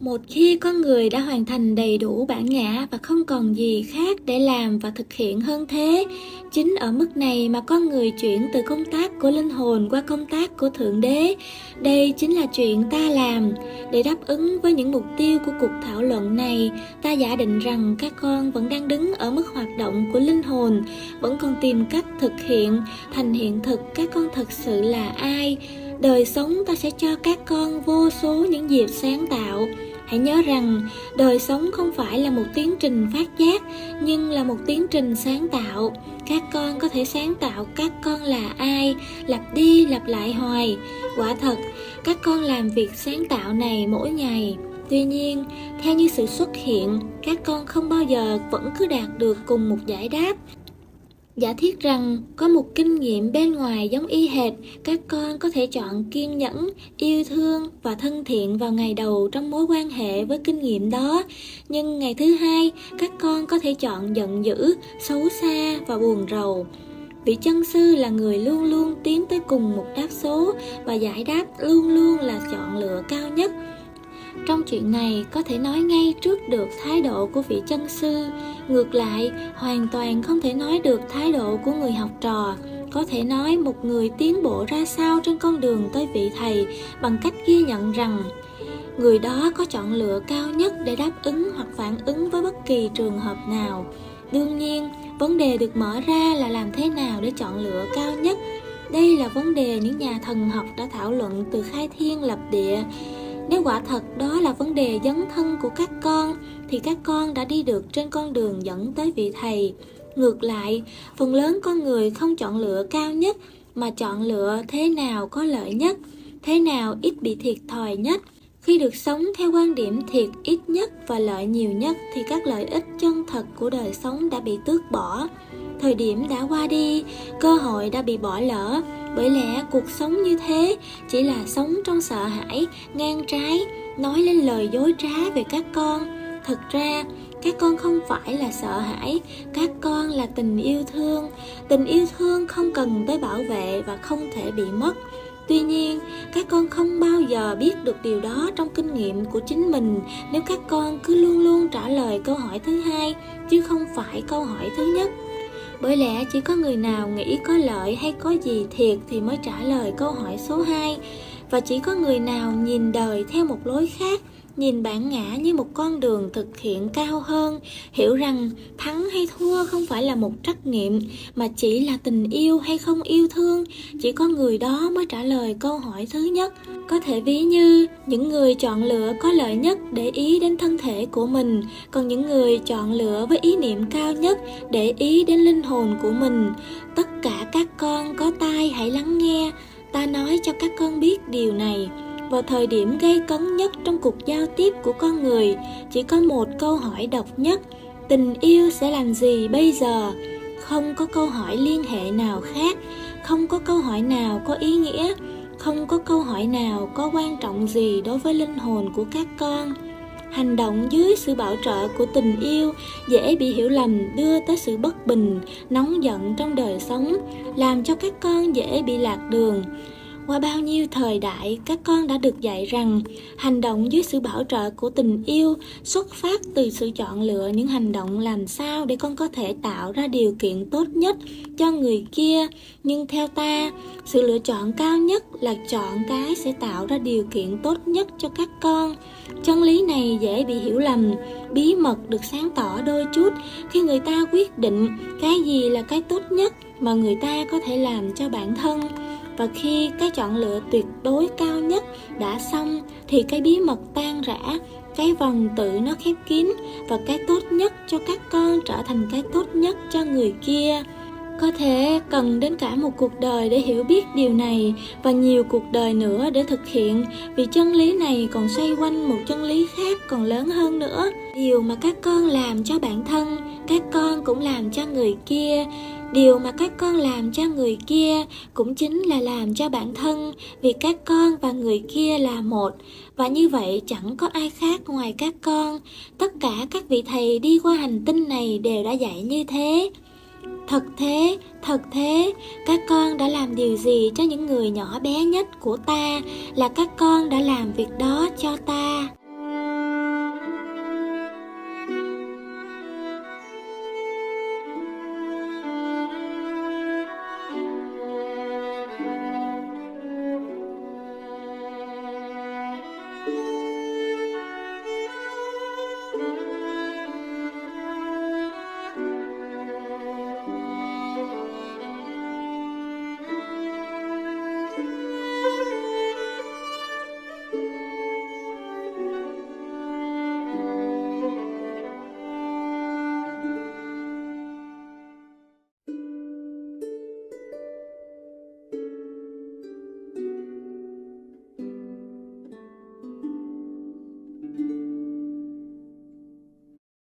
một khi con người đã hoàn thành đầy đủ bản ngã và không còn gì khác để làm và thực hiện hơn thế, chính ở mức này mà con người chuyển từ công tác của linh hồn qua công tác của thượng đế, đây chính là chuyện ta làm. Để đáp ứng với những mục tiêu của cuộc thảo luận này, ta giả định rằng các con vẫn đang đứng ở mức hoạt động của linh hồn, vẫn còn tìm cách thực hiện, thành hiện thực các con thật sự là ai. Đời sống ta sẽ cho các con vô số những dịp sáng tạo hãy nhớ rằng, đời sống không phải là một tiến trình phát giác, nhưng là một tiến trình sáng tạo. Các con có thể sáng tạo các con là ai, lặp đi lặp lại hoài. Quả thật, các con làm việc sáng tạo này mỗi ngày. Tuy nhiên, theo như sự xuất hiện, các con không bao giờ vẫn cứ đạt được cùng một giải đáp giả thiết rằng có một kinh nghiệm bên ngoài giống y hệt, các con có thể chọn kiên nhẫn, yêu thương và thân thiện vào ngày đầu trong mối quan hệ với kinh nghiệm đó. Nhưng ngày thứ hai, các con có thể chọn giận dữ, xấu xa và buồn rầu. Vị chân sư là người luôn luôn tiến tới cùng một đáp số và giải đáp luôn luôn là chọn lựa cao nhất. Trong chuyện này có thể nói ngay trước được thái độ của vị chân sư ngược lại, hoàn toàn không thể nói được thái độ của người học trò. Có thể nói một người tiến bộ ra sao trên con đường tới vị thầy bằng cách ghi nhận rằng người đó có chọn lựa cao nhất để đáp ứng hoặc phản ứng với bất kỳ trường hợp nào. Đương nhiên, vấn đề được mở ra là làm thế nào để chọn lựa cao nhất. Đây là vấn đề những nhà thần học đã thảo luận từ khai thiên lập địa nếu quả thật đó là vấn đề dấn thân của các con, thì các con đã đi được trên con đường dẫn tới vị thầy. Ngược lại, phần lớn con người không chọn lựa cao nhất, mà chọn lựa thế nào có lợi nhất, thế nào ít bị thiệt thòi nhất. Khi được sống theo quan điểm thiệt ít nhất và lợi nhiều nhất, thì các lợi ích chân thật của đời sống đã bị tước bỏ. Thời điểm đã qua đi, cơ hội đã bị bỏ lỡ bởi lẽ cuộc sống như thế chỉ là sống trong sợ hãi, ngang trái, nói lên lời dối trá về các con. Thật ra, các con không phải là sợ hãi, các con là tình yêu thương. Tình yêu thương không cần tới bảo vệ và không thể bị mất. Tuy nhiên, các con không bao giờ biết được điều đó trong kinh nghiệm của chính mình nếu các con cứ luôn luôn trả lời câu hỏi thứ hai, chứ không phải câu hỏi thứ nhất bởi lẽ chỉ có người nào nghĩ có lợi hay có gì thiệt thì mới trả lời câu hỏi số 2 và chỉ có người nào nhìn đời theo một lối khác nhìn bản ngã như một con đường thực hiện cao hơn, hiểu rằng thắng hay thua không phải là một trách nhiệm, mà chỉ là tình yêu hay không yêu thương. Chỉ có người đó mới trả lời câu hỏi thứ nhất. Có thể ví như, những người chọn lựa có lợi nhất để ý đến thân thể của mình, còn những người chọn lựa với ý niệm cao nhất để ý đến linh hồn của mình. Tất cả các con có tai hãy lắng nghe, ta nói cho các con biết điều này vào thời điểm gây cấn nhất trong cuộc giao tiếp của con người, chỉ có một câu hỏi độc nhất, tình yêu sẽ làm gì bây giờ? Không có câu hỏi liên hệ nào khác, không có câu hỏi nào có ý nghĩa, không có câu hỏi nào có quan trọng gì đối với linh hồn của các con. Hành động dưới sự bảo trợ của tình yêu dễ bị hiểu lầm, đưa tới sự bất bình, nóng giận trong đời sống, làm cho các con dễ bị lạc đường qua bao nhiêu thời đại, các con đã được dạy rằng hành động dưới sự bảo trợ của tình yêu xuất phát từ sự chọn lựa những hành động làm sao để con có thể tạo ra điều kiện tốt nhất cho người kia. Nhưng theo ta, sự lựa chọn cao nhất là chọn cái sẽ tạo ra điều kiện tốt nhất cho các con. Chân lý này dễ bị hiểu lầm, bí mật được sáng tỏ đôi chút khi người ta quyết định cái gì là cái tốt nhất mà người ta có thể làm cho bản thân và khi cái chọn lựa tuyệt đối cao nhất đã xong, thì cái bí mật tan rã, cái vòng tự nó khép kín và cái tốt nhất cho các con trở thành cái tốt nhất cho người kia. Có thể cần đến cả một cuộc đời để hiểu biết điều này và nhiều cuộc đời nữa để thực hiện, vì chân lý này còn xoay quanh một chân lý khác còn lớn hơn nữa. Điều mà các con làm cho bản thân, các con cũng làm cho người kia điều mà các con làm cho người kia cũng chính là làm cho bản thân, vì các con và người kia là một. Và như vậy chẳng có ai khác ngoài các con. Tất cả các vị thầy đi qua hành tinh này đều đã dạy như thế. Thật thế thật thế, các con đã làm điều gì cho những người nhỏ bé nhất của ta là các con đã làm việc đó cho ta?